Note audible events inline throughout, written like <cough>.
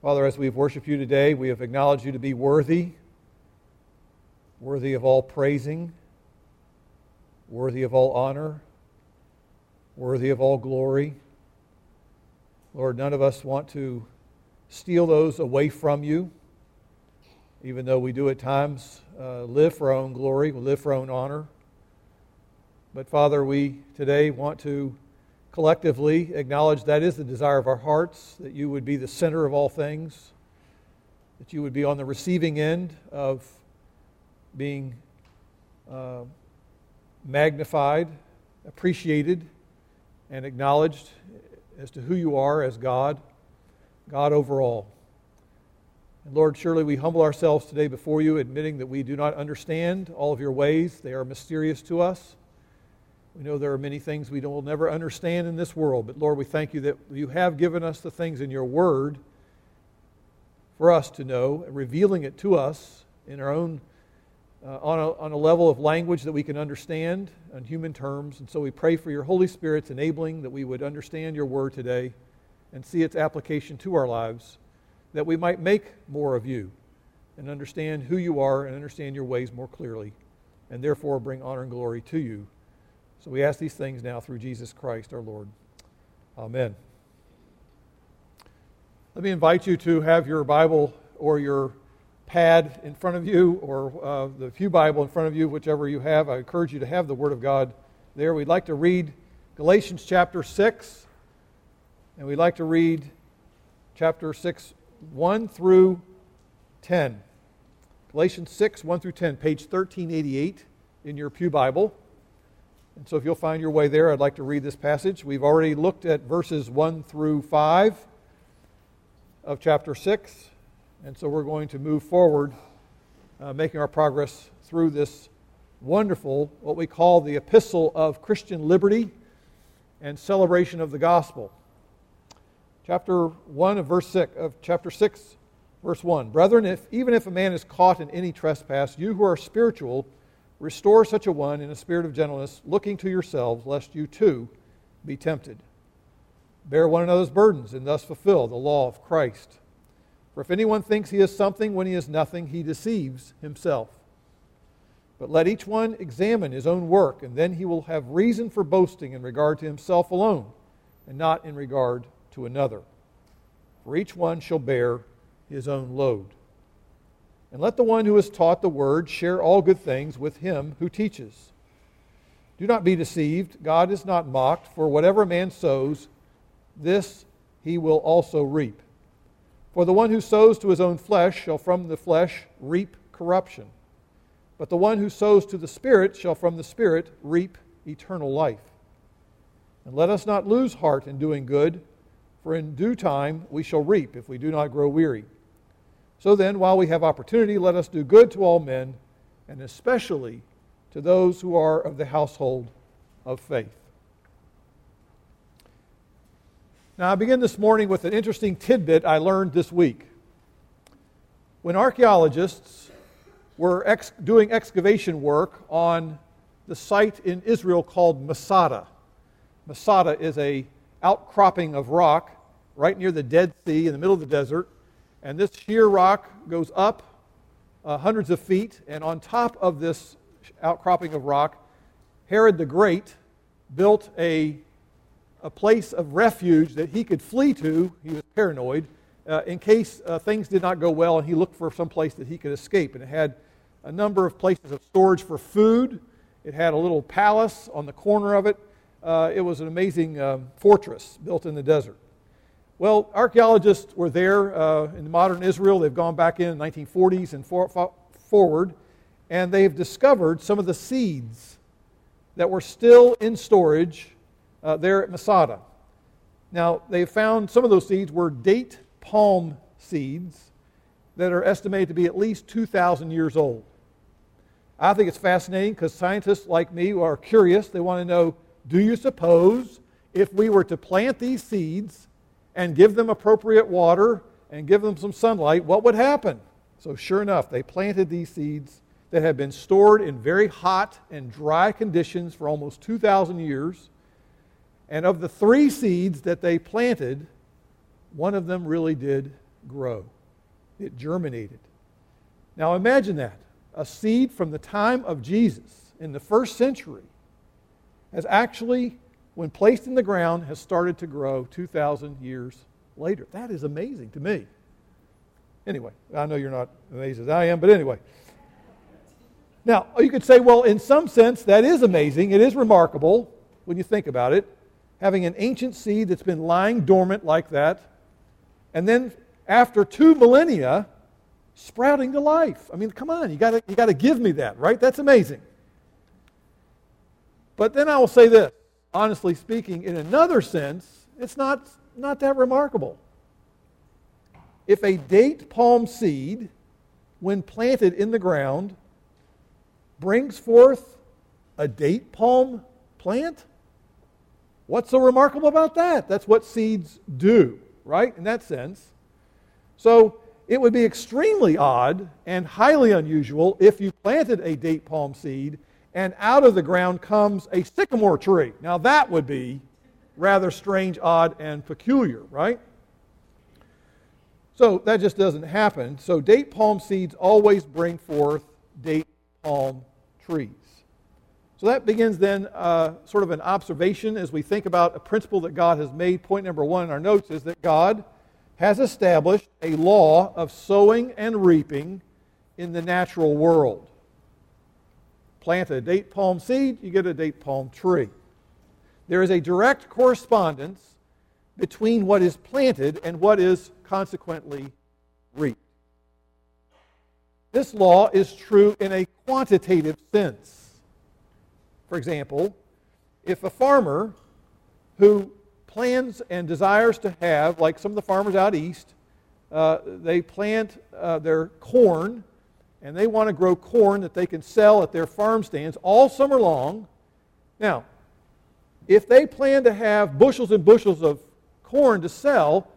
Father, as we've worshiped you today, we have acknowledged you to be worthy, worthy of all praising, worthy of all honor, worthy of all glory. Lord, none of us want to steal those away from you, even though we do at times uh, live for our own glory, we live for our own honor. But Father, we today want to collectively acknowledge that is the desire of our hearts, that you would be the center of all things, that you would be on the receiving end of being uh, magnified, appreciated, and acknowledged as to who you are as God, God over all. And Lord, surely we humble ourselves today before you, admitting that we do not understand all of your ways. They are mysterious to us. We know there are many things we will never understand in this world, but Lord, we thank you that you have given us the things in your word for us to know, revealing it to us in our own, uh, on, a, on a level of language that we can understand on human terms. And so we pray for your Holy Spirit's enabling that we would understand your word today and see its application to our lives, that we might make more of you and understand who you are and understand your ways more clearly, and therefore bring honor and glory to you. So we ask these things now through Jesus Christ our Lord. Amen. Let me invite you to have your Bible or your pad in front of you or uh, the Pew Bible in front of you, whichever you have. I encourage you to have the Word of God there. We'd like to read Galatians chapter 6, and we'd like to read chapter 6, 1 through 10. Galatians 6, 1 through 10, page 1388 in your Pew Bible. And so if you'll find your way there, I'd like to read this passage. We've already looked at verses 1 through 5 of chapter 6. And so we're going to move forward, uh, making our progress through this wonderful, what we call the epistle of Christian liberty and celebration of the gospel. Chapter 1 of verse 6 of chapter 6 verse 1. Brethren, if even if a man is caught in any trespass, you who are spiritual Restore such a one in a spirit of gentleness, looking to yourselves, lest you too be tempted. Bear one another's burdens, and thus fulfill the law of Christ. For if anyone thinks he is something when he is nothing, he deceives himself. But let each one examine his own work, and then he will have reason for boasting in regard to himself alone, and not in regard to another. For each one shall bear his own load. And let the one who is taught the word share all good things with him who teaches. Do not be deceived. God is not mocked, for whatever man sows, this he will also reap. For the one who sows to his own flesh shall from the flesh reap corruption. But the one who sows to the Spirit shall from the Spirit reap eternal life. And let us not lose heart in doing good, for in due time we shall reap if we do not grow weary. So then, while we have opportunity, let us do good to all men, and especially to those who are of the household of faith. Now, I begin this morning with an interesting tidbit I learned this week. When archaeologists were ex- doing excavation work on the site in Israel called Masada, Masada is a outcropping of rock right near the Dead Sea in the middle of the desert and this sheer rock goes up uh, hundreds of feet, and on top of this outcropping of rock, Herod the Great built a, a place of refuge that he could flee to. He was paranoid uh, in case uh, things did not go well, and he looked for some place that he could escape. And it had a number of places of storage for food. It had a little palace on the corner of it. Uh, it was an amazing um, fortress built in the desert. Well, archaeologists were there uh, in modern Israel. They've gone back in the 1940s and for, for, forward, and they've discovered some of the seeds that were still in storage uh, there at Masada. Now, they found some of those seeds were date palm seeds that are estimated to be at least 2,000 years old. I think it's fascinating because scientists like me are curious. They want to know do you suppose if we were to plant these seeds and give them appropriate water and give them some sunlight, what would happen? So, sure enough, they planted these seeds that had been stored in very hot and dry conditions for almost 2,000 years. And of the three seeds that they planted, one of them really did grow. It germinated. Now imagine that. A seed from the time of Jesus in the first century has actually, when placed in the ground, has started to grow 2,000 years later. That is amazing to me. Anyway, I know you're not amazed as I am, but anyway. Now, you could say, well, in some sense, that is amazing. It is remarkable when you think about it. Having an ancient seed that's been lying dormant like that, and then after two millennia, sprouting to life. I mean, come on, you got you to give me that, right? That's amazing. But then I will say this honestly speaking, in another sense, it's not, not that remarkable. If a date palm seed, when planted in the ground, brings forth a date palm plant, what's so remarkable about that? That's what seeds do, right? In that sense. So it would be extremely odd and highly unusual if you planted a date palm seed and out of the ground comes a sycamore tree. Now that would be rather strange, odd, and peculiar, right? So that just doesn't happen. So date palm seeds always bring forth date palm trees. So that begins then uh, sort of an observation as we think about a principle that God has made. Point number one in our notes is that God has established a law of sowing and reaping in the natural world. Plant a date palm seed, you get a date palm tree. There is a direct correspondence between what is planted and what is consequently reaped. This law is true in a quantitative sense. For example, if a farmer who plans and desires to have, like some of the farmers out east, uh, they plant uh, their corn and they want to grow corn that they can sell at their farm stands all summer long. Now, if they plan to have bushels and bushels of corn to sell,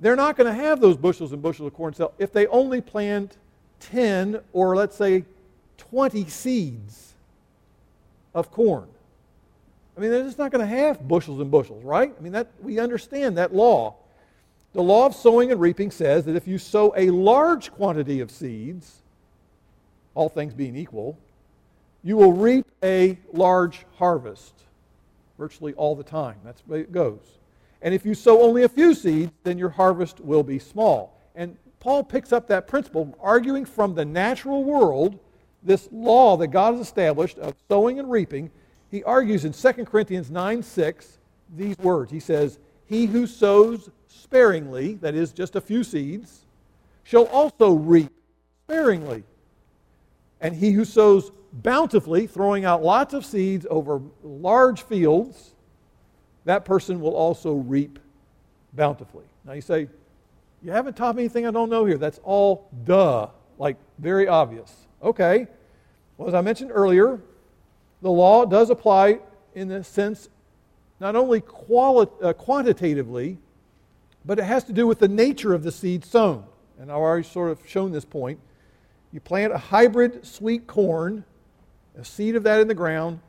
they're not going to have those bushels and bushels of corn to sell if they only plant 10 or let's say 20 seeds of corn. I mean, they're just not going to have bushels and bushels, right? I mean, that, we understand that law. The law of sowing and reaping says that if you sow a large quantity of seeds, all things being equal, you will reap a large harvest virtually all the time. That's the way it goes. And if you sow only a few seeds, then your harvest will be small. And Paul picks up that principle, arguing from the natural world, this law that God has established of sowing and reaping. He argues in 2 Corinthians 9 6 these words. He says, He who sows sparingly, that is, just a few seeds, shall also reap sparingly. And he who sows bountifully, throwing out lots of seeds over large fields, that person will also reap bountifully. Now you say, You haven't taught me anything I don't know here. That's all duh, like very obvious. Okay. Well, as I mentioned earlier, the law does apply in the sense not only quali- uh, quantitatively, but it has to do with the nature of the seed sown. And I've already sort of shown this point. You plant a hybrid sweet corn, a seed of that in the ground,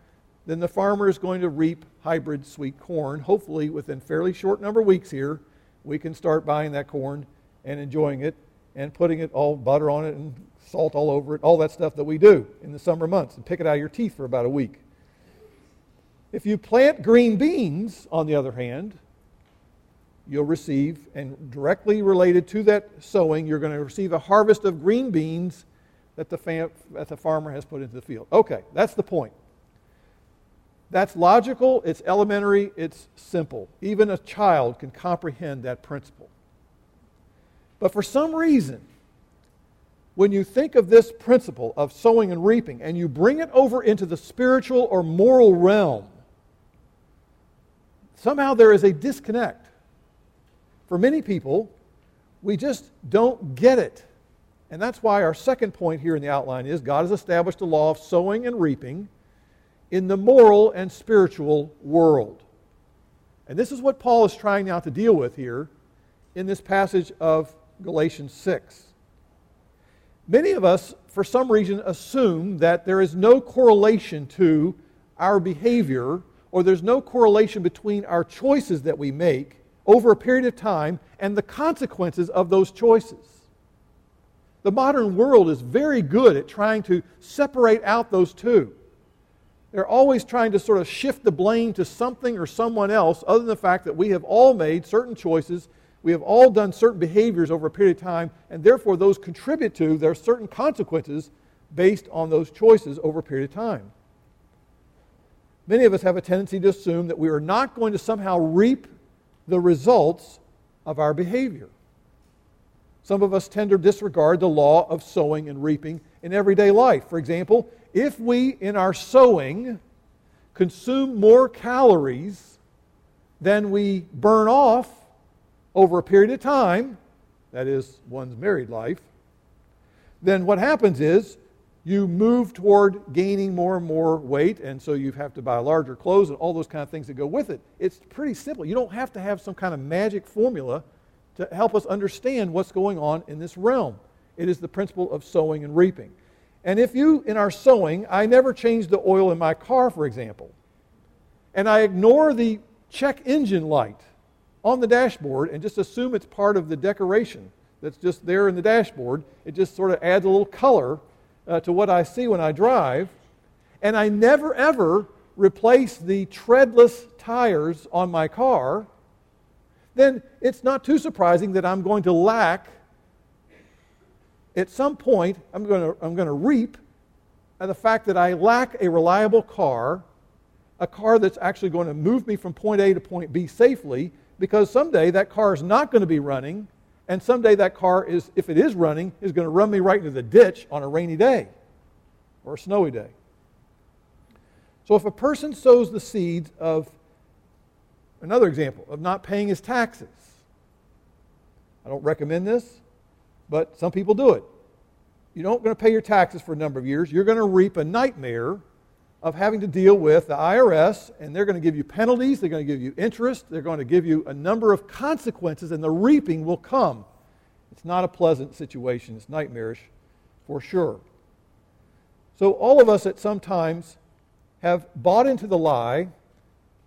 then the farmer is going to reap hybrid sweet corn. Hopefully, within fairly short number of weeks here, we can start buying that corn and enjoying it and putting it all butter on it and salt all over it, all that stuff that we do in the summer months, and pick it out of your teeth for about a week. If you plant green beans, on the other hand, you'll receive, and directly related to that sowing, you're going to receive a harvest of green beans that the, fam- that the farmer has put into the field. Okay, that's the point. That's logical, it's elementary, it's simple. Even a child can comprehend that principle. But for some reason, when you think of this principle of sowing and reaping and you bring it over into the spiritual or moral realm, somehow there is a disconnect. For many people, we just don't get it. And that's why our second point here in the outline is God has established a law of sowing and reaping in the moral and spiritual world. And this is what Paul is trying now to deal with here in this passage of Galatians 6. Many of us, for some reason, assume that there is no correlation to our behavior, or there's no correlation between our choices that we make, over a period of time and the consequences of those choices. The modern world is very good at trying to separate out those two. They're always trying to sort of shift the blame to something or someone else, other than the fact that we have all made certain choices, we have all done certain behaviors over a period of time, and therefore those contribute to there are certain consequences based on those choices over a period of time. Many of us have a tendency to assume that we are not going to somehow reap the results of our behavior. Some of us tend to disregard the law of sowing and reaping in everyday life. For example, if we, in our sowing, consume more calories than we burn off over a period of time, that is, one's married life, then what happens is you move toward gaining more and more weight, and so you have to buy larger clothes and all those kind of things that go with it. It's pretty simple. You don't have to have some kind of magic formula to help us understand what's going on in this realm. It is the principle of sowing and reaping. And if you, in our sowing, I never change the oil in my car, for example, and I ignore the check engine light on the dashboard and just assume it's part of the decoration that's just there in the dashboard, it just sort of adds a little color uh, to what I see when I drive. And I never, ever replace the treadless tires on my car, then it's not too surprising that I'm going to lack at some point, I'm going to, I'm going to reap the fact that I lack a reliable car, a car that's actually going to move me from point A to point B safely, because someday that car is not going to be running, and someday that car is, if it is running, is going to run me right into the ditch on a rainy day or a snowy day. So if a person sows the seeds of, another example, of not paying his taxes, I don't recommend this but some people do it. You're not going to pay your taxes for a number of years. You're going to reap a nightmare of having to deal with the IRS, and they're going to give you penalties, they're going to give you interest, they're going to give you a number of consequences, and the reaping will come. It's not a pleasant situation, it's nightmarish for sure. So, all of us at some times have bought into the lie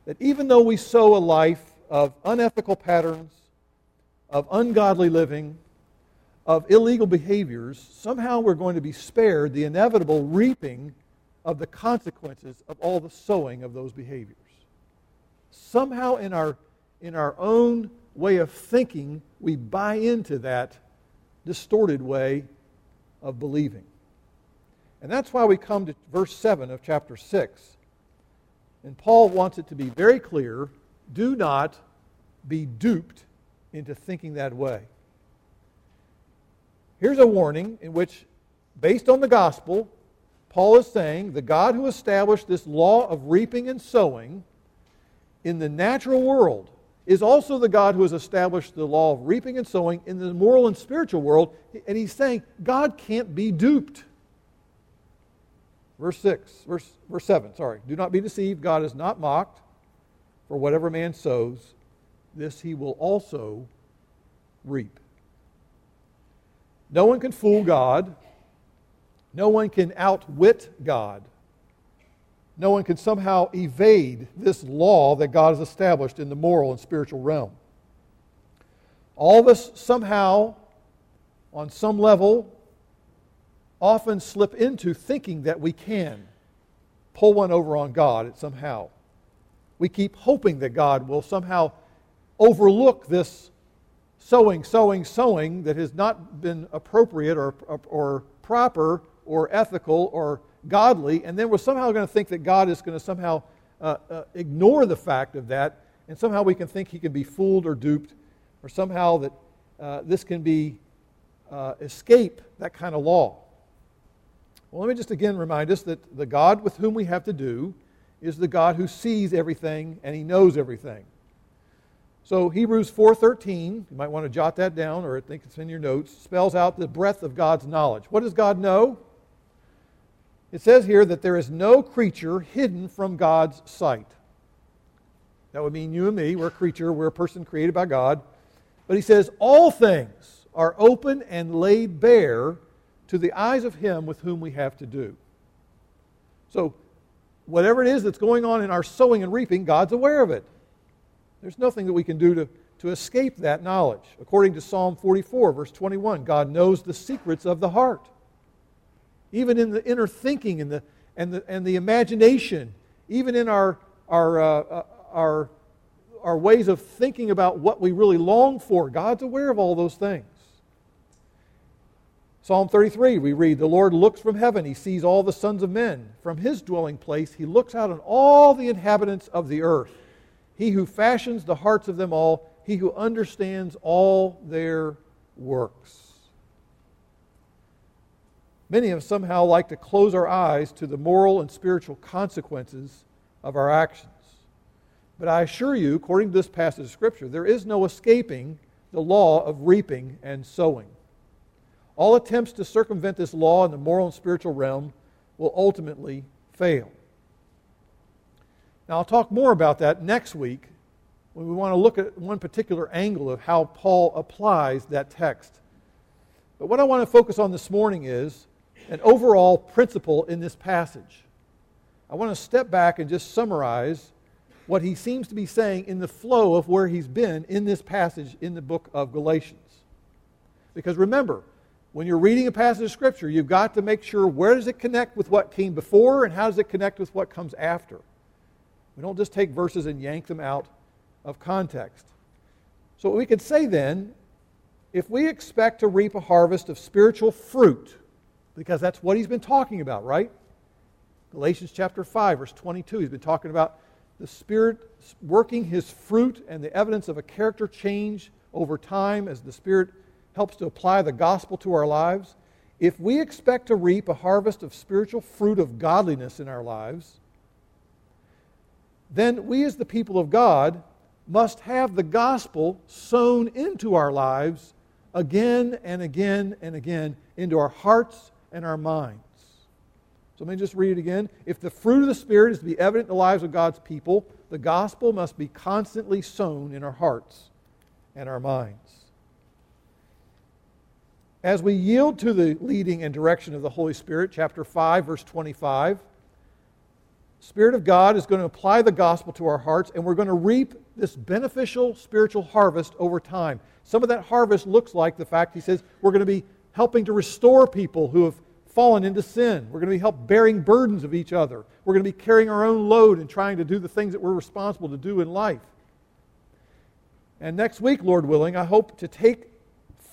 that even though we sow a life of unethical patterns, of ungodly living, of illegal behaviors, somehow we're going to be spared the inevitable reaping of the consequences of all the sowing of those behaviors. Somehow, in our, in our own way of thinking, we buy into that distorted way of believing. And that's why we come to verse 7 of chapter 6. And Paul wants it to be very clear do not be duped into thinking that way. Here's a warning in which, based on the gospel, Paul is saying the God who established this law of reaping and sowing in the natural world is also the God who has established the law of reaping and sowing in the moral and spiritual world. And he's saying God can't be duped. Verse 6, verse, verse 7, sorry. Do not be deceived. God is not mocked. For whatever man sows, this he will also reap. No one can fool God. No one can outwit God. No one can somehow evade this law that God has established in the moral and spiritual realm. All of us somehow, on some level, often slip into thinking that we can pull one over on God somehow. We keep hoping that God will somehow overlook this sowing, sowing, sowing that has not been appropriate or, or proper or ethical or godly, and then we're somehow going to think that God is going to somehow uh, uh, ignore the fact of that, and somehow we can think he can be fooled or duped, or somehow that uh, this can be uh, escape that kind of law. Well, let me just again remind us that the God with whom we have to do is the God who sees everything and he knows everything. So Hebrews 4:13, you might want to jot that down or I think it's in your notes, spells out the breadth of God's knowledge. What does God know? It says here that there is no creature hidden from God's sight. That would mean you and me, we're a creature, we're a person created by God. But he says all things are open and laid bare to the eyes of him with whom we have to do. So whatever it is that's going on in our sowing and reaping, God's aware of it. There's nothing that we can do to, to escape that knowledge. According to Psalm 44, verse 21, God knows the secrets of the heart. Even in the inner thinking and the, and the, and the imagination, even in our, our, uh, uh our, our ways of thinking about what we really long for, God's aware of all those things. Psalm 33, we read, The Lord looks from heaven, he sees all the sons of men. From his dwelling place, he looks out on all the inhabitants of the earth. He who fashions the hearts of them all, he who understands all their works. Many of us somehow like to close our eyes to the moral and spiritual consequences of our actions. But I assure you, according to this passage of Scripture, there is no escaping the law of reaping and sowing. All attempts to circumvent this law in the moral and spiritual realm will ultimately fail. Now, I'll talk more about that next week when we want to look at one particular angle of how Paul applies that text. But what I want to focus on this morning is an overall principle in this passage. I want to step back and just summarize what he seems to be saying in the flow of where he's been in this passage in the book of Galatians. Because remember, when you're reading a passage of Scripture, you've got to make sure where does it connect with what came before and how does it connect with what comes after. We don't just take verses and yank them out of context. So, what we could say then, if we expect to reap a harvest of spiritual fruit, because that's what he's been talking about, right? Galatians chapter 5, verse 22, he's been talking about the Spirit working his fruit and the evidence of a character change over time as the Spirit helps to apply the gospel to our lives, if we expect to reap a harvest of spiritual fruit of godliness in our lives, then we as the people of God must have the gospel sown into our lives again and again and again into our hearts and our minds. So let me just read it again. If the fruit of the Spirit is to be evident in the lives of God's people, the gospel must be constantly sown in our hearts and our minds. As we yield to the leading and direction of the Holy Spirit, chapter 5, verse 25, Spirit of God is going to apply the gospel to our hearts, and we're going to reap this beneficial spiritual harvest over time. Some of that harvest looks like the fact, he says, we're going to be helping to restore people who have fallen into sin. We're going to be help bearing burdens of each other. We're going to be carrying our own load and trying to do the things that we're responsible to do in life. And next week, Lord willing, I hope to take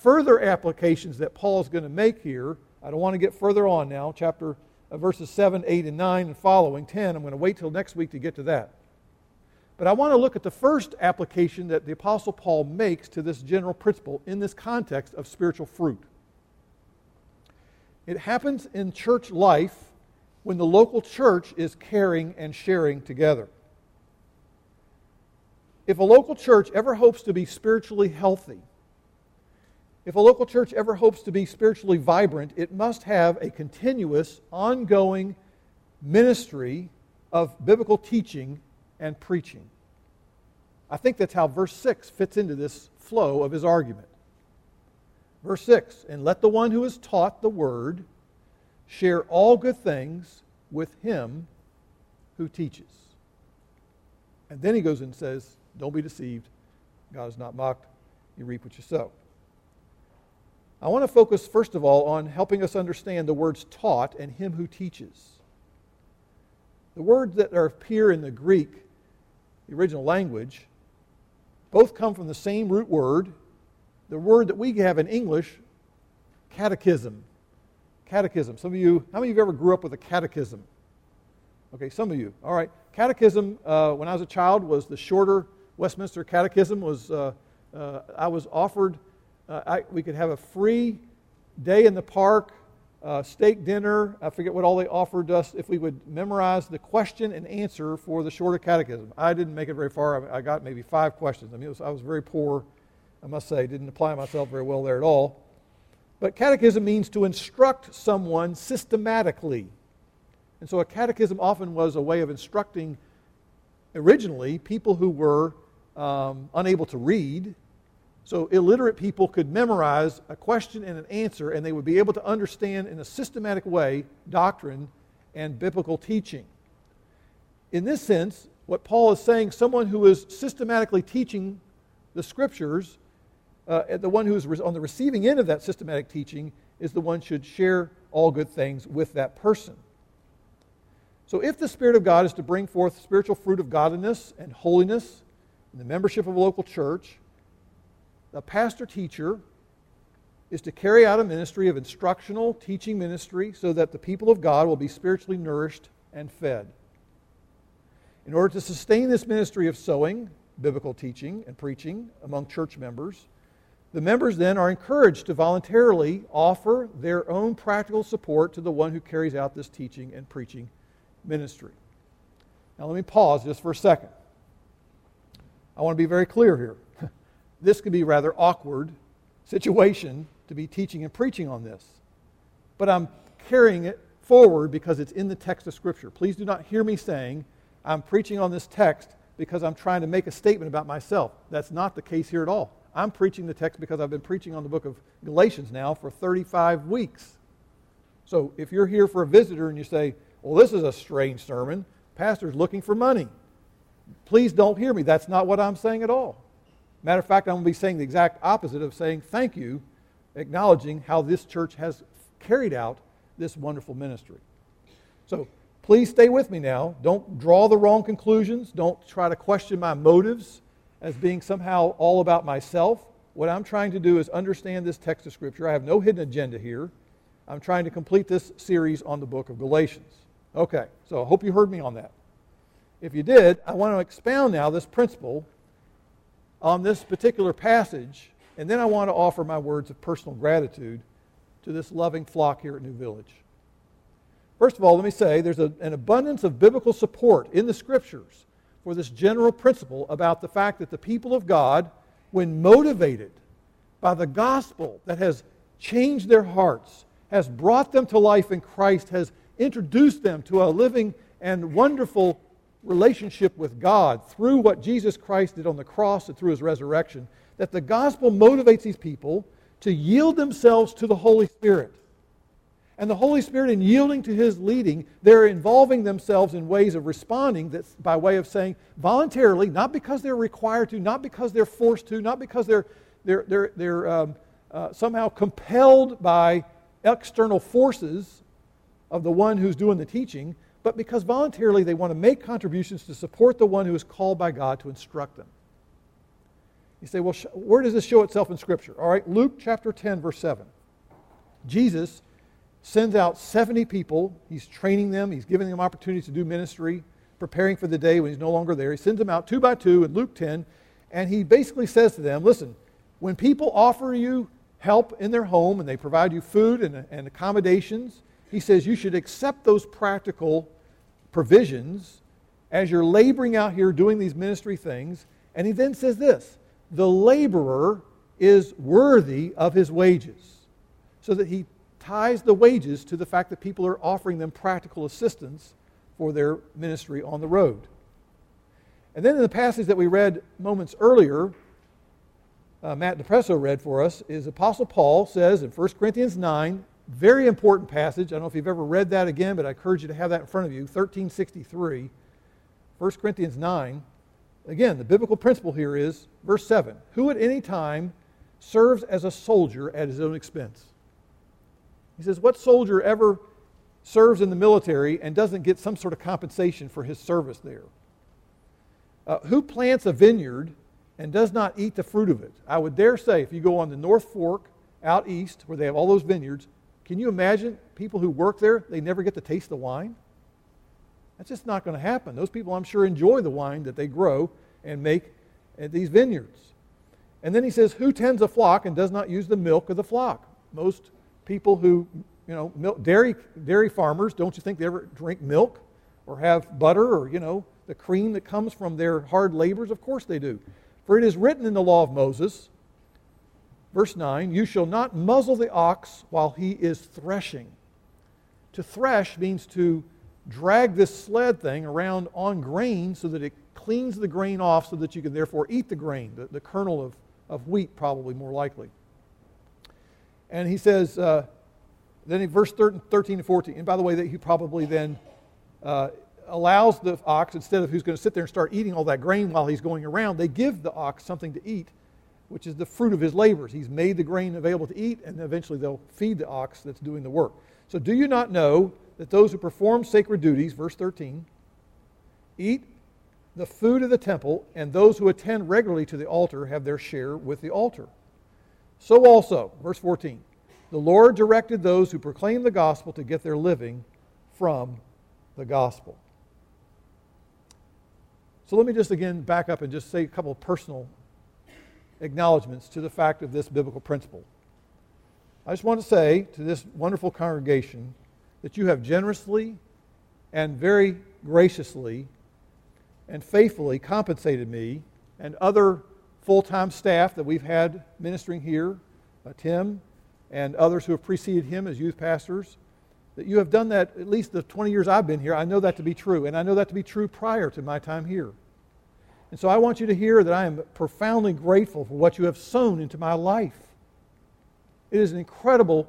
further applications that Paul is going to make here. I don't want to get further on now, chapter uh, verses 7, 8, and 9 and following, 10. I'm going to wait till next week to get to that. But I want to look at the first application that the Apostle Paul makes to this general principle in this context of spiritual fruit. It happens in church life when the local church is caring and sharing together. If a local church ever hopes to be spiritually healthy, if a local church ever hopes to be spiritually vibrant, it must have a continuous, ongoing ministry of biblical teaching and preaching. I think that's how verse 6 fits into this flow of his argument. Verse 6 And let the one who is taught the word share all good things with him who teaches. And then he goes and says, Don't be deceived. God is not mocked. You reap what you sow. I want to focus, first of all, on helping us understand the words taught and him who teaches. The words that appear in the Greek, the original language, both come from the same root word, the word that we have in English, catechism. Catechism. Some of you, how many of you ever grew up with a catechism? Okay, some of you. All right. Catechism, uh, when I was a child, was the shorter Westminster Catechism. Was uh, uh, I was offered uh, I, we could have a free day in the park, uh, steak dinner. I forget what all they offered us if we would memorize the question and answer for the shorter catechism. I didn't make it very far. I, I got maybe five questions. I mean, was, I was very poor, I must say. Didn't apply myself very well there at all. But catechism means to instruct someone systematically. And so a catechism often was a way of instructing, originally, people who were um, unable to read so illiterate people could memorize a question and an answer, and they would be able to understand in a systematic way doctrine and biblical teaching. In this sense, what Paul is saying, someone who is systematically teaching the scriptures, uh, the one who is on the receiving end of that systematic teaching is the one should share all good things with that person. So, if the Spirit of God is to bring forth spiritual fruit of godliness and holiness in the membership of a local church, the pastor teacher is to carry out a ministry of instructional teaching ministry so that the people of God will be spiritually nourished and fed. In order to sustain this ministry of sowing, biblical teaching, and preaching among church members, the members then are encouraged to voluntarily offer their own practical support to the one who carries out this teaching and preaching ministry. Now, let me pause just for a second. I want to be very clear here. This could be a rather awkward situation to be teaching and preaching on this. But I'm carrying it forward because it's in the text of Scripture. Please do not hear me saying I'm preaching on this text because I'm trying to make a statement about myself. That's not the case here at all. I'm preaching the text because I've been preaching on the book of Galatians now for 35 weeks. So if you're here for a visitor and you say, well, this is a strange sermon, pastor's looking for money, please don't hear me. That's not what I'm saying at all. Matter of fact, I'm going to be saying the exact opposite of saying thank you acknowledging how this church has carried out this wonderful ministry. So please stay with me now. Don't draw the wrong conclusions. Don't try to question my motives as being somehow all about myself. What I'm trying to do is understand this text of Scripture. I have no hidden agenda here. I'm trying to complete this series on the book of Galatians. Okay, so I hope you heard me on that. If you did, I want to expound now this principle on this particular passage and then I want to offer my words of personal gratitude to this loving flock here at New Village. First of all, let me say there's a, an abundance of biblical support in the scriptures for this general principle about the fact that the people of God, when motivated by the gospel that has changed their hearts, has brought them to life in Christ, has introduced them to a living and wonderful relationship with God through what Jesus Christ did on the cross and through his resurrection, that the gospel motivates these people to yield themselves to the Holy Spirit. And the Holy Spirit, in yielding to His leading, they're involving themselves in ways of responding that's by way of saying voluntarily, not because they're required to, not because they're forced to, not because they're, they're, they're, they're um, uh, somehow compelled by external forces of the one who's doing the teaching, but because voluntarily they want to make contributions to support the one who is called by God to instruct them. You say, well, where does this show itself in Scripture? All right, Luke chapter 10, verse 7. Jesus sends out 70 people. He's training them, he's giving them opportunities to do ministry, preparing for the day when he's no longer there. He sends them out two by two in Luke 10, and he basically says to them, listen, when people offer you help in their home and they provide you food and, and accommodations, he says you should accept those practical provisions as you're laboring out here doing these ministry things. And he then says this the laborer is worthy of his wages. So that he ties the wages to the fact that people are offering them practical assistance for their ministry on the road. And then in the passage that we read moments earlier, uh, Matt DePresso read for us, is Apostle Paul says in 1 Corinthians 9, very important passage. I don't know if you've ever read that again, but I encourage you to have that in front of you. 1363, 1 Corinthians 9. Again, the biblical principle here is verse 7 Who at any time serves as a soldier at his own expense? He says, What soldier ever serves in the military and doesn't get some sort of compensation for his service there? Uh, who plants a vineyard and does not eat the fruit of it? I would dare say, if you go on the North Fork out east where they have all those vineyards, can you imagine people who work there, they never get to taste the wine? That's just not going to happen. Those people, I'm sure, enjoy the wine that they grow and make at these vineyards. And then he says, Who tends a flock and does not use the milk of the flock? Most people who, you know, milk, dairy, dairy farmers, don't you think they ever drink milk or have butter or, you know, the cream that comes from their hard labors? Of course they do. For it is written in the law of Moses, verse 9, You shall not muzzle the ox while he is threshing. To thresh means to drag this sled thing around on grain so that it cleans the grain off so that you can therefore eat the grain, the, the kernel of, of wheat, probably more likely. And he says, uh, then in verse 13 and 14, and by the way, that he probably then uh, allows the ox, instead of who's going to sit there and start eating all that grain while he's going around, they give the ox something to eat which is the fruit of his labors. He's made the grain available to eat, and eventually they'll feed the ox that's doing the work. So, do you not know that those who perform sacred duties, verse 13, eat the food of the temple, and those who attend regularly to the altar have their share with the altar? So also, verse 14, the Lord directed those who proclaim the gospel to get their living from the gospel. So let me just again back up and just say a couple of personal acknowledgments to the fact of this biblical principle. I just want to say to this wonderful congregation that you have generously and very graciously and faithfully compensated me and other full time staff that we've had ministering here, uh, Tim and others who have preceded him as youth pastors, that you have done that at least the 20 years I've been here. I know that to be true, and I know that to be true prior to my time here. And so I want you to hear that I am profoundly grateful for what you have sown into my life. It is an incredible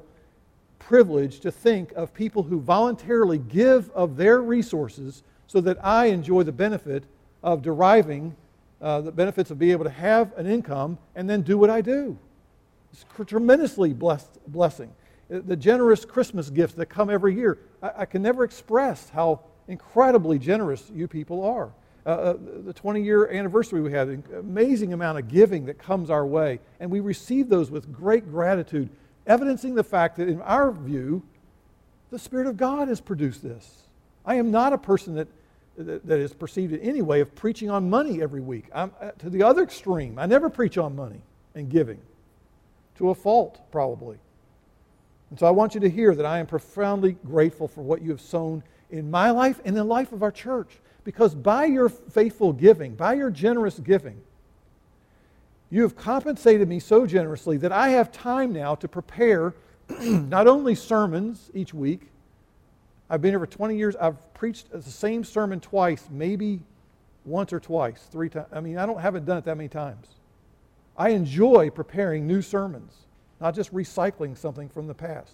privilege to think of people who voluntarily give of their resources so that I enjoy the benefit of deriving uh, the benefits of being able to have an income and then do what I do. It's a tremendously blessed blessing. Uh, the generous Christmas gifts that come every year, I, I can never express how incredibly generous you people are. Uh, uh the 20 year anniversary we had, an amazing amount of giving that comes our way, and we receive those with great gratitude, evidencing the fact that, in our view, the Spirit of God has produced this. I am not a person that, that, that is perceived in any way of preaching on money every week. I'm uh, to the other extreme. I never preach on money and giving to a fault, probably. And so I want you to hear that I am profoundly grateful for what you have sown in my life and the life of our church. Because by your faithful giving, by your generous giving, you have compensated me so generously that I have time now to prepare <clears throat> not only sermons each week. I've been here for 20 years. I've preached the same sermon twice, maybe once or twice, three times. I mean, I don't haven't done it that many times. I enjoy preparing new sermons, not just recycling something from the past.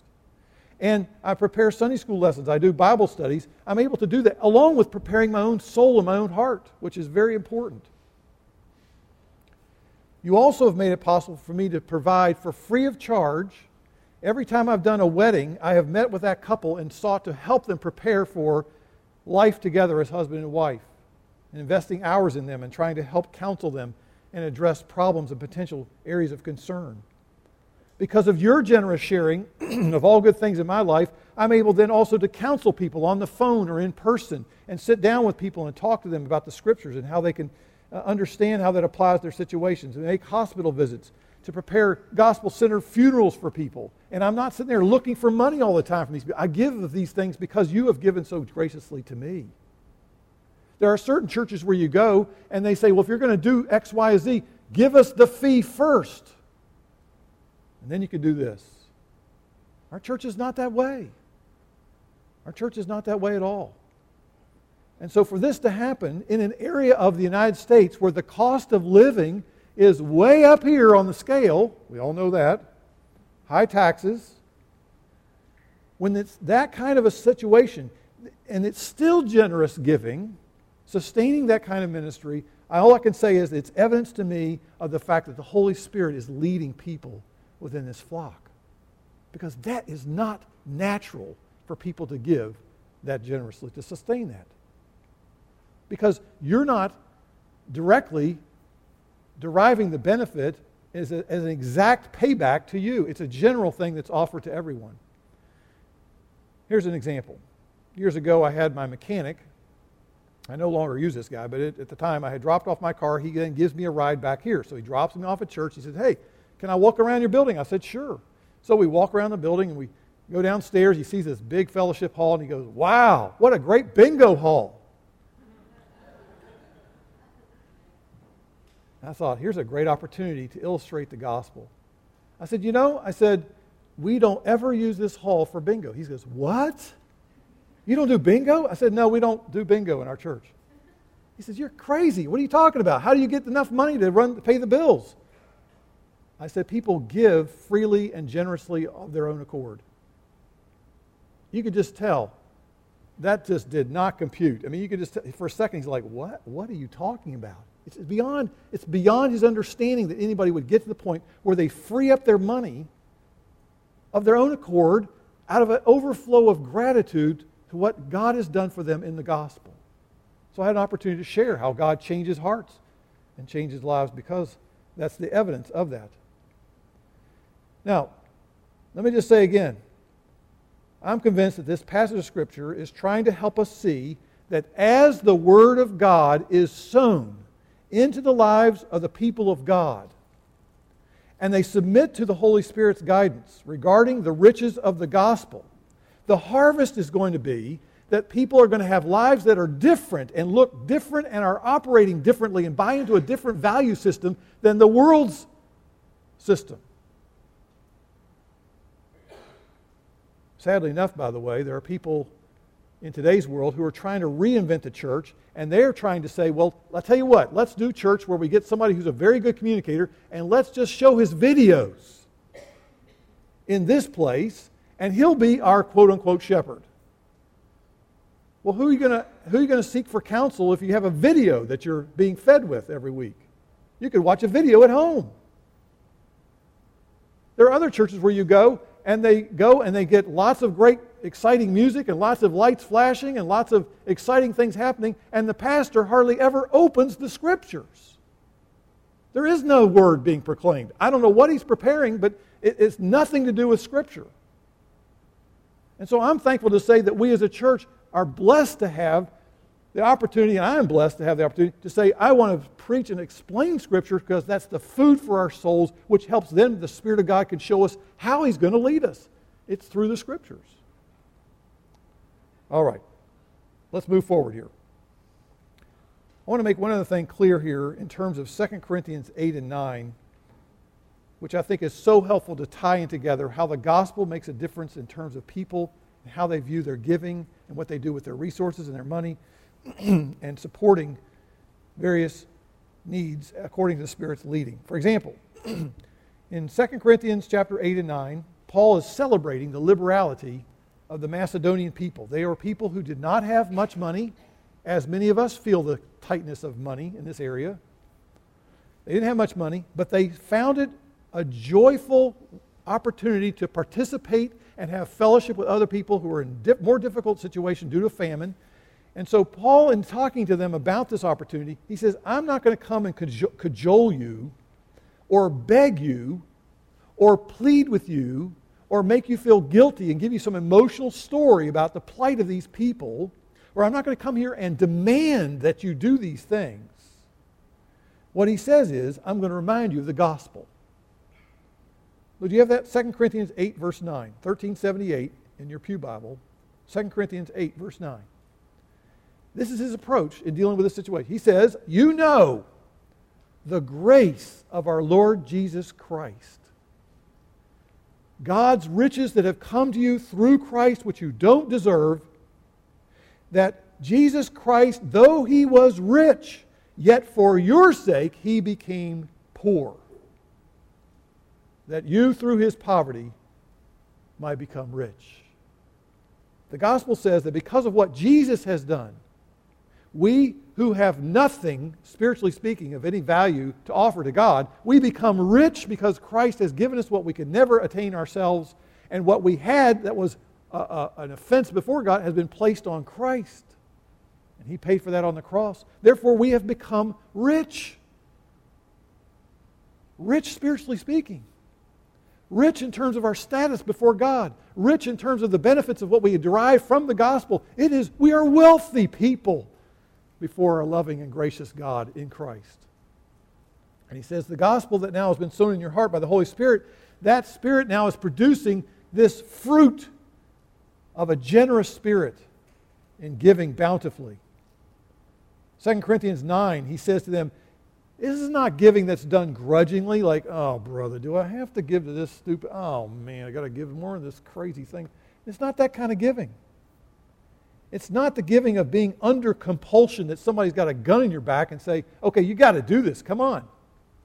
And I prepare Sunday school lessons. I do Bible studies. I'm able to do that along with preparing my own soul and my own heart, which is very important. You also have made it possible for me to provide for free of charge. Every time I've done a wedding, I have met with that couple and sought to help them prepare for life together as husband and wife, and investing hours in them and trying to help counsel them and address problems and potential areas of concern. Because of your generous sharing <clears throat> of all good things in my life, I'm able then also to counsel people on the phone or in person and sit down with people and talk to them about the scriptures and how they can uh, understand how that applies to their situations and make hospital visits to prepare gospel centered funerals for people. And I'm not sitting there looking for money all the time from these people. I give these things because you have given so graciously to me. There are certain churches where you go and they say, well, if you're going to do X, Y, Z, give us the fee first. And then you can do this. Our church is not that way. Our church is not that way at all. And so, for this to happen in an area of the United States where the cost of living is way up here on the scale, we all know that, high taxes, when it's that kind of a situation, and it's still generous giving, sustaining that kind of ministry, all I can say is it's evidence to me of the fact that the Holy Spirit is leading people within this flock. Because that is not natural for people to give that generously, to sustain that. Because you're not directly deriving the benefit as, a, as an exact payback to you. It's a general thing that's offered to everyone. Here's an example. Years ago, I had my mechanic I no longer use this guy, but it, at the time I had dropped off my car. He then gives me a ride back here. So he drops me off at church. He says, Hey, can I walk around your building? I said, Sure. So we walk around the building and we go downstairs. He sees this big fellowship hall and he goes, Wow, what a great bingo hall. I thought, here's a great opportunity to illustrate the gospel. I said, You know, I said, we don't ever use this hall for bingo. He goes, What? You don't do bingo? I said, No, we don't do bingo in our church. He says, You're crazy. What are you talking about? How do you get enough money to run to pay the bills? I said, People give freely and generously of their own accord. You could just tell that just did not compute. I mean, you could just, for a second, he's like, what? What are you talking about? It's beyond, it's beyond his understanding that anybody would get to the point where they free up their money of their own accord out of an overflow of gratitude to what God has done for them in the gospel. So I had an opportunity to share how God changes hearts and changes lives because that's the evidence of that. Now, let me just say again I'm convinced that this passage of Scripture is trying to help us see that as the Word of God is sown into the lives of the people of God, and they submit to the Holy Spirit's guidance regarding the riches of the gospel, the harvest is going to be that people are going to have lives that are different and look different and are operating differently and buy into a different value system than the world's system. Sadly enough, by the way, there are people in today's world who are trying to reinvent the church, and they're trying to say, well, I'll tell you what, let's do church where we get somebody who's a very good communicator, and let's just show his videos in this place, and he'll be our quote unquote shepherd. Well, who are you going to seek for counsel if you have a video that you're being fed with every week? You could watch a video at home. There are other churches where you go and they go and they get lots of great, exciting music and lots of lights flashing and lots of exciting things happening, and the pastor hardly ever opens the scriptures. There is no word being proclaimed. I don't know what he's preparing, but it's nothing to do with scripture. And so I'm thankful to say that we as a church are blessed to have the opportunity, and I am blessed to have the opportunity to say, I want to preach and explain Scripture because that's the food for our souls, which helps them, the Spirit of God can show us how He's going to lead us. It's through the Scriptures. All right, let's move forward here. I want to make one other thing clear here in terms of 2 Corinthians 8 and 9, which I think is so helpful to tie in together how the gospel makes a difference in terms of people and how they view their giving and what they do with their resources and their money <clears throat> and supporting various needs according to the Spirit's leading. For example, <clears throat> in 2 Corinthians chapter 8 and 9, Paul is celebrating the liberality of the Macedonian people. They are people who did not have much money, as many of us feel the tightness of money in this area. They didn't have much money, but they found it a joyful opportunity to participate and have fellowship with other people who were in more difficult situations due to famine. And so, Paul, in talking to them about this opportunity, he says, I'm not going to come and cajole you or beg you or plead with you or make you feel guilty and give you some emotional story about the plight of these people, or I'm not going to come here and demand that you do these things. What he says is, I'm going to remind you of the gospel. Do you have that? 2 Corinthians 8, verse 9, 1378 in your Pew Bible. 2 Corinthians 8, verse 9. This is his approach in dealing with this situation. He says, You know the grace of our Lord Jesus Christ. God's riches that have come to you through Christ, which you don't deserve, that Jesus Christ, though he was rich, yet for your sake he became poor that you, through his poverty, might become rich. The gospel says that because of what Jesus has done, we who have nothing, spiritually speaking, of any value to offer to God, we become rich because Christ has given us what we could never attain ourselves, and what we had that was a, a, an offense before God has been placed on Christ. And He paid for that on the cross. Therefore, we have become rich. Rich, spiritually speaking rich in terms of our status before God, rich in terms of the benefits of what we derive from the gospel. It is, we are wealthy people before our loving and gracious God in Christ. And he says, the gospel that now has been sown in your heart by the Holy Spirit, that Spirit now is producing this fruit of a generous spirit in giving bountifully. 2 Corinthians 9, he says to them, this is not giving that's done grudgingly, like, oh, brother, do I have to give to this stupid, oh, man, I got to give more of this crazy thing. It's not that kind of giving. It's not the giving of being under compulsion that somebody's got a gun in your back and say, okay, you got to do this. Come on.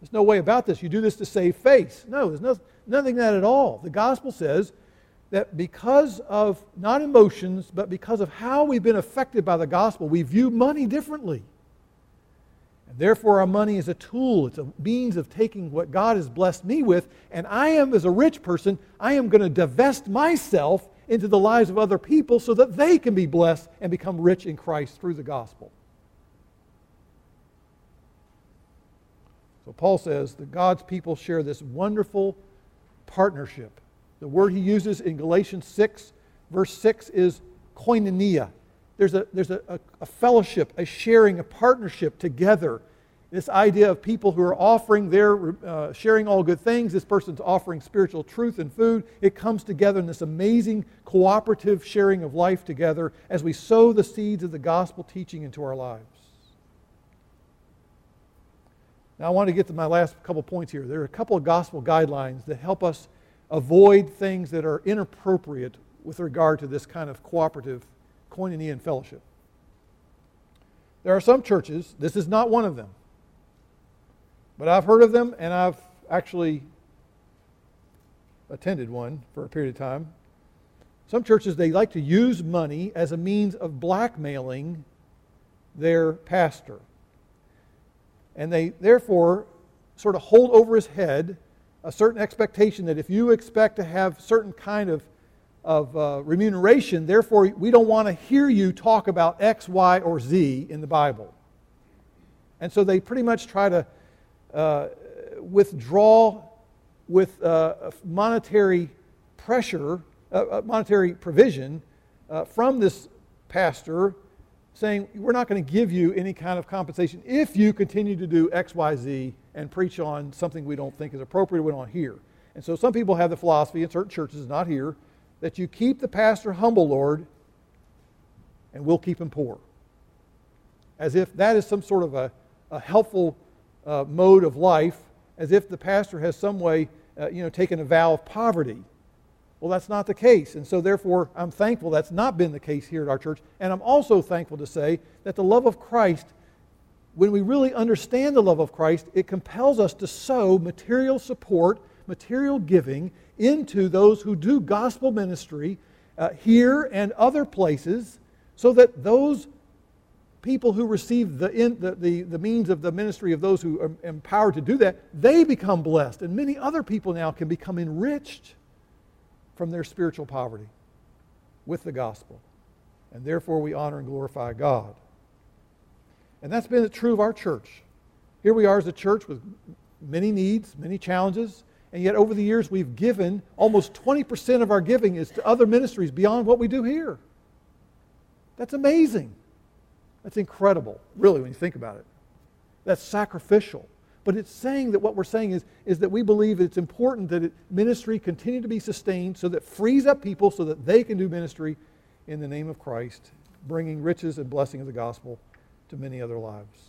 There's no way about this. You do this to save face. No, there's no, nothing that at all. The gospel says that because of not emotions, but because of how we've been affected by the gospel, we view money differently. And therefore, our money is a tool, it's a means of taking what God has blessed me with. And I am, as a rich person, I am going to divest myself into the lives of other people so that they can be blessed and become rich in Christ through the gospel. So Paul says that God's people share this wonderful partnership. The word he uses in Galatians 6, verse 6, is koinonia. There's a, there's a, a, a fellowship, a sharing, a partnership together. This idea of people who are offering their, uh, sharing all good things, this person's offering spiritual truth and food. It comes together in this amazing cooperative sharing of life together as we sow the seeds of the gospel teaching into our lives. Now, I want to get to my last couple points here. There are a couple of gospel guidelines that help us avoid things that are inappropriate with regard to this kind of cooperative koinonia and fellowship. There are some churches, this is not one of them, but I've heard of them and I've actually attended one for a period of time. Some churches, they like to use money as a means of blackmailing their pastor. And they therefore sort of hold over his head a certain expectation that if you expect to have certain kind of, of uh, remuneration, therefore we don't want to hear you talk about X, Y, or Z in the Bible. And so they pretty much try to uh, withdraw with uh, monetary pressure, uh, uh, monetary provision uh, from this pastor saying, We're not going to give you any kind of compensation if you continue to do X, Y, Z and preach on something we don't think is appropriate, we don't hear. And so some people have the philosophy in certain churches, not here, that you keep the pastor humble, Lord, and we'll keep him poor. As if that is some sort of a, a helpful uh, mode of life, as if the pastor has some way, uh, you know, taken a vow of poverty. Well, that's not the case. And so, therefore, I'm thankful that's not been the case here at our church. And I'm also thankful to say that the love of Christ, when we really understand the love of Christ, it compels us to sow material support, material giving into those who do gospel ministry uh, here and other places so that those people who receive the, in, the, the, the, means of the ministry of those who are empowered to do that, they become blessed. And many other people now can become enriched from their spiritual poverty with the gospel. And therefore, we honor and glorify God. And that's been true of our church. Here we are as a church with many needs, many challenges, and yet over the years we've given almost 20% of our giving is to other ministries beyond what we do here. That's amazing. That's incredible, really, when you think about it. That's sacrificial. But it's saying that what we're saying is, is that we believe it's important that it, ministry continue to be sustained so that frees up people so that they can do ministry in the name of Christ, bringing riches and blessing of the gospel to many other lives.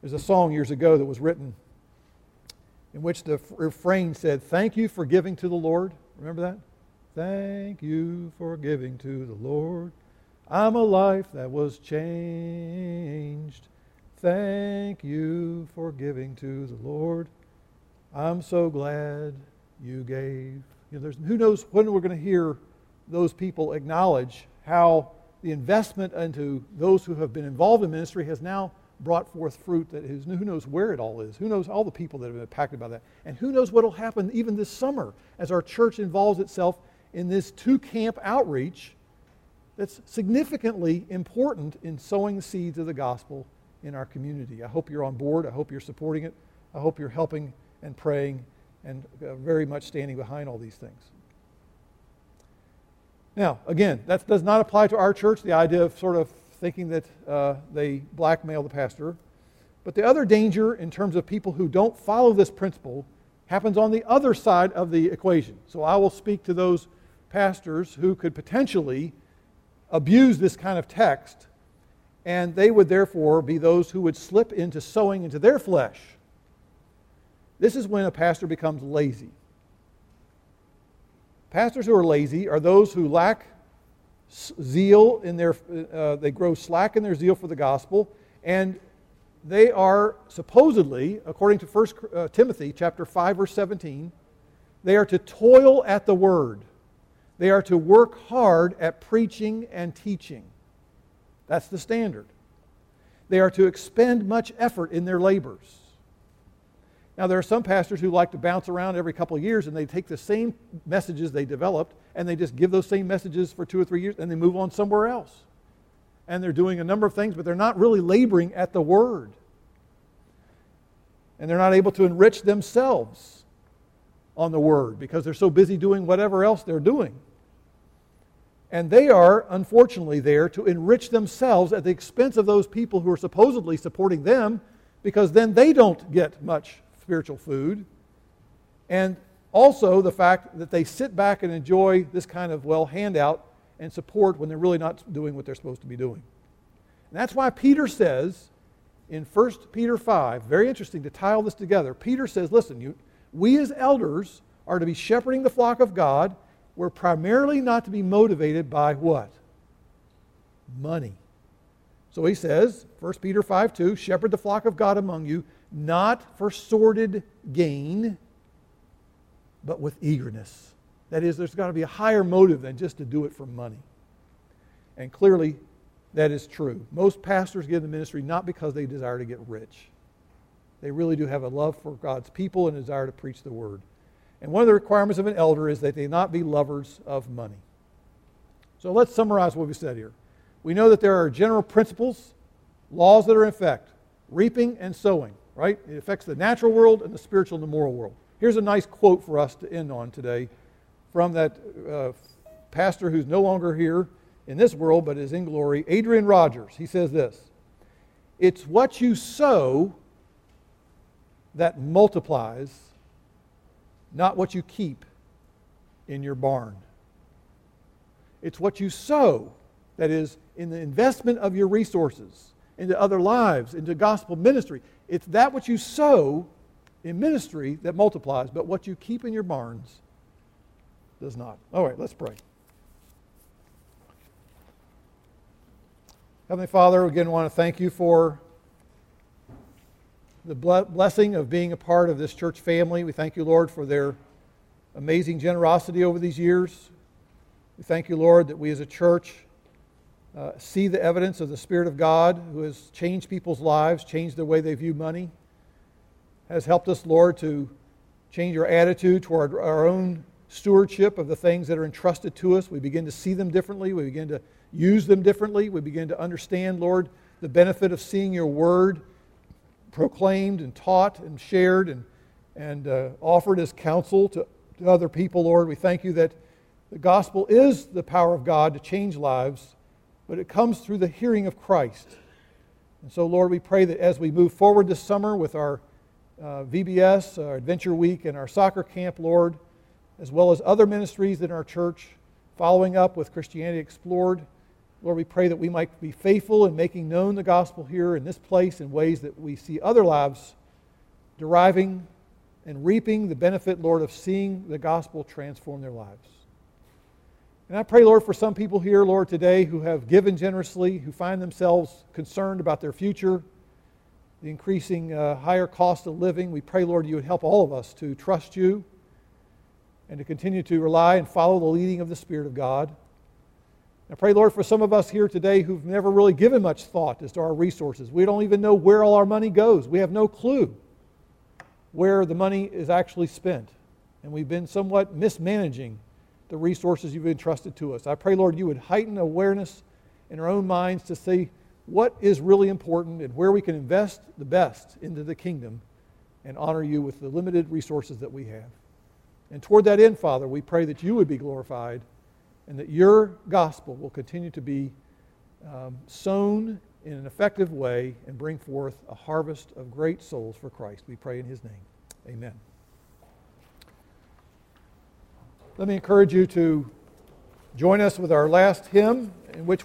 There's a song years ago that was written in which the refrain said, Thank you for giving to the Lord. Remember that? Thank you for giving to the Lord. I'm a life that was changed. Thank you for giving to the Lord. I'm so glad you gave. You know, who knows when we're going to hear those people acknowledge how the investment into those who have been involved in ministry has now brought forth fruit that is, who knows where it all is. Who knows all the people that have been impacted by that. And who knows what will happen even this summer as our church involves itself in this two camp outreach that's significantly important in sowing the seeds of the gospel in our community. I hope you're on board. I hope you're supporting it. I hope you're helping and praying and uh, very much standing behind all these things. Now, again, that does not apply to our church, the idea of sort of thinking that uh, they blackmail the pastor. But the other danger in terms of people who don't follow this principle happens on the other side of the equation. So I will speak to those pastors who could potentially abuse this kind of text and they would therefore be those who would slip into sowing into their flesh. This is when a pastor becomes lazy. Pastors who are lazy are those who lack zeal in their, uh, they grow slack in their zeal for the gospel, and they are supposedly, according to 1 uh, Timothy chapter 5, verse 17, They are to toil at the word. They are to work hard at preaching and teaching. That's the standard. They are to expend much effort in their labors. Now, there are some pastors who like to bounce around every couple of years and they take the same messages they developed and they just give those same messages for two or three years and they move on somewhere else. And they're doing a number of things, but they're not really laboring at the Word. And they're not able to enrich themselves on the Word because they're so busy doing whatever else they're doing. And they are, unfortunately, there to enrich themselves at the expense of those people who are supposedly supporting them because then they don't get much spiritual food. And also the fact that they sit back and enjoy this kind of, well, handout and support when they're really not doing what they're supposed to be doing. And that's why Peter says in 1 Peter 5, very interesting to tie all this together. Peter says, listen, you, we as elders are to be shepherding the flock of God. We're primarily not to be motivated by what? Money. So he says, 1 Peter 5 2, shepherd the flock of God among you, not for sordid gain, but with eagerness. That is, there's got to be a higher motive than just to do it for money. And clearly, that is true. Most pastors get in the ministry not because they desire to get rich. They really do have a love for God's people and a desire to preach the word. And one of the requirements of an elder is that they not be lovers of money. So let's summarize what we said here. We know that there are general principles, laws that are in effect reaping and sowing right? It affects the natural world and the spiritual and the moral world. Here's a nice quote for us to end on today from that uh, pastor who's no longer here in this world but is in glory, Adrian Rogers. He says this It's what you sow that multiplies, not what you keep in your barn. It's what you sow, that is, in the investment of your resources into other lives, into gospel ministry. It's that which you sow in ministry that multiplies, but what you keep in your barns does not. All right, let's pray. Heavenly Father, again, want to thank you for the blessing of being a part of this church family. We thank you, Lord, for their amazing generosity over these years. We thank you, Lord, that we as a church uh, see the evidence of the Spirit of God who has changed people's lives, changed the way they view money, has helped us, Lord, to change our attitude toward our own stewardship of the things that are entrusted to us. We begin to see them differently. We begin to use them differently. We begin to understand, Lord, the benefit of seeing your word proclaimed and taught and shared and, and uh, offered as counsel to, to other people, Lord. We thank you that the gospel is the power of God to change lives but it comes through the hearing of Christ. And so, Lord, we pray that as we move forward this summer with our uh, VBS, our Adventure Week, and our soccer camp, Lord, as well as other ministries in our church, following up with Christianity Explored, Lord, we pray that we might be faithful in making known the gospel here in this place in ways that we see other lives deriving and reaping the benefit, Lord, of seeing the gospel transform their lives. And I pray, Lord, for some people here, Lord, today who have given generously, who find themselves concerned about their future, the increasing uh, higher cost of living. We pray, Lord, you would help all of us to trust you and to continue to rely and follow the leading of the Spirit of God. I pray, Lord, for some of us here today who've never really given much thought as to our resources. We don't even know where all our money goes. We have no clue where the money is actually spent. And we've been somewhat mismanaging the resources you've entrusted to us. I pray, Lord, you would heighten awareness in our own minds to see what is really important and where we can invest the best into the kingdom and honor you with the limited resources that we have. And toward that end, Father, we pray that you would be glorified and that your gospel will continue to be um, sown in an effective way and bring forth a harvest of great souls for Christ. We pray in his name. Amen. Let me encourage you to join us with our last hymn, in which we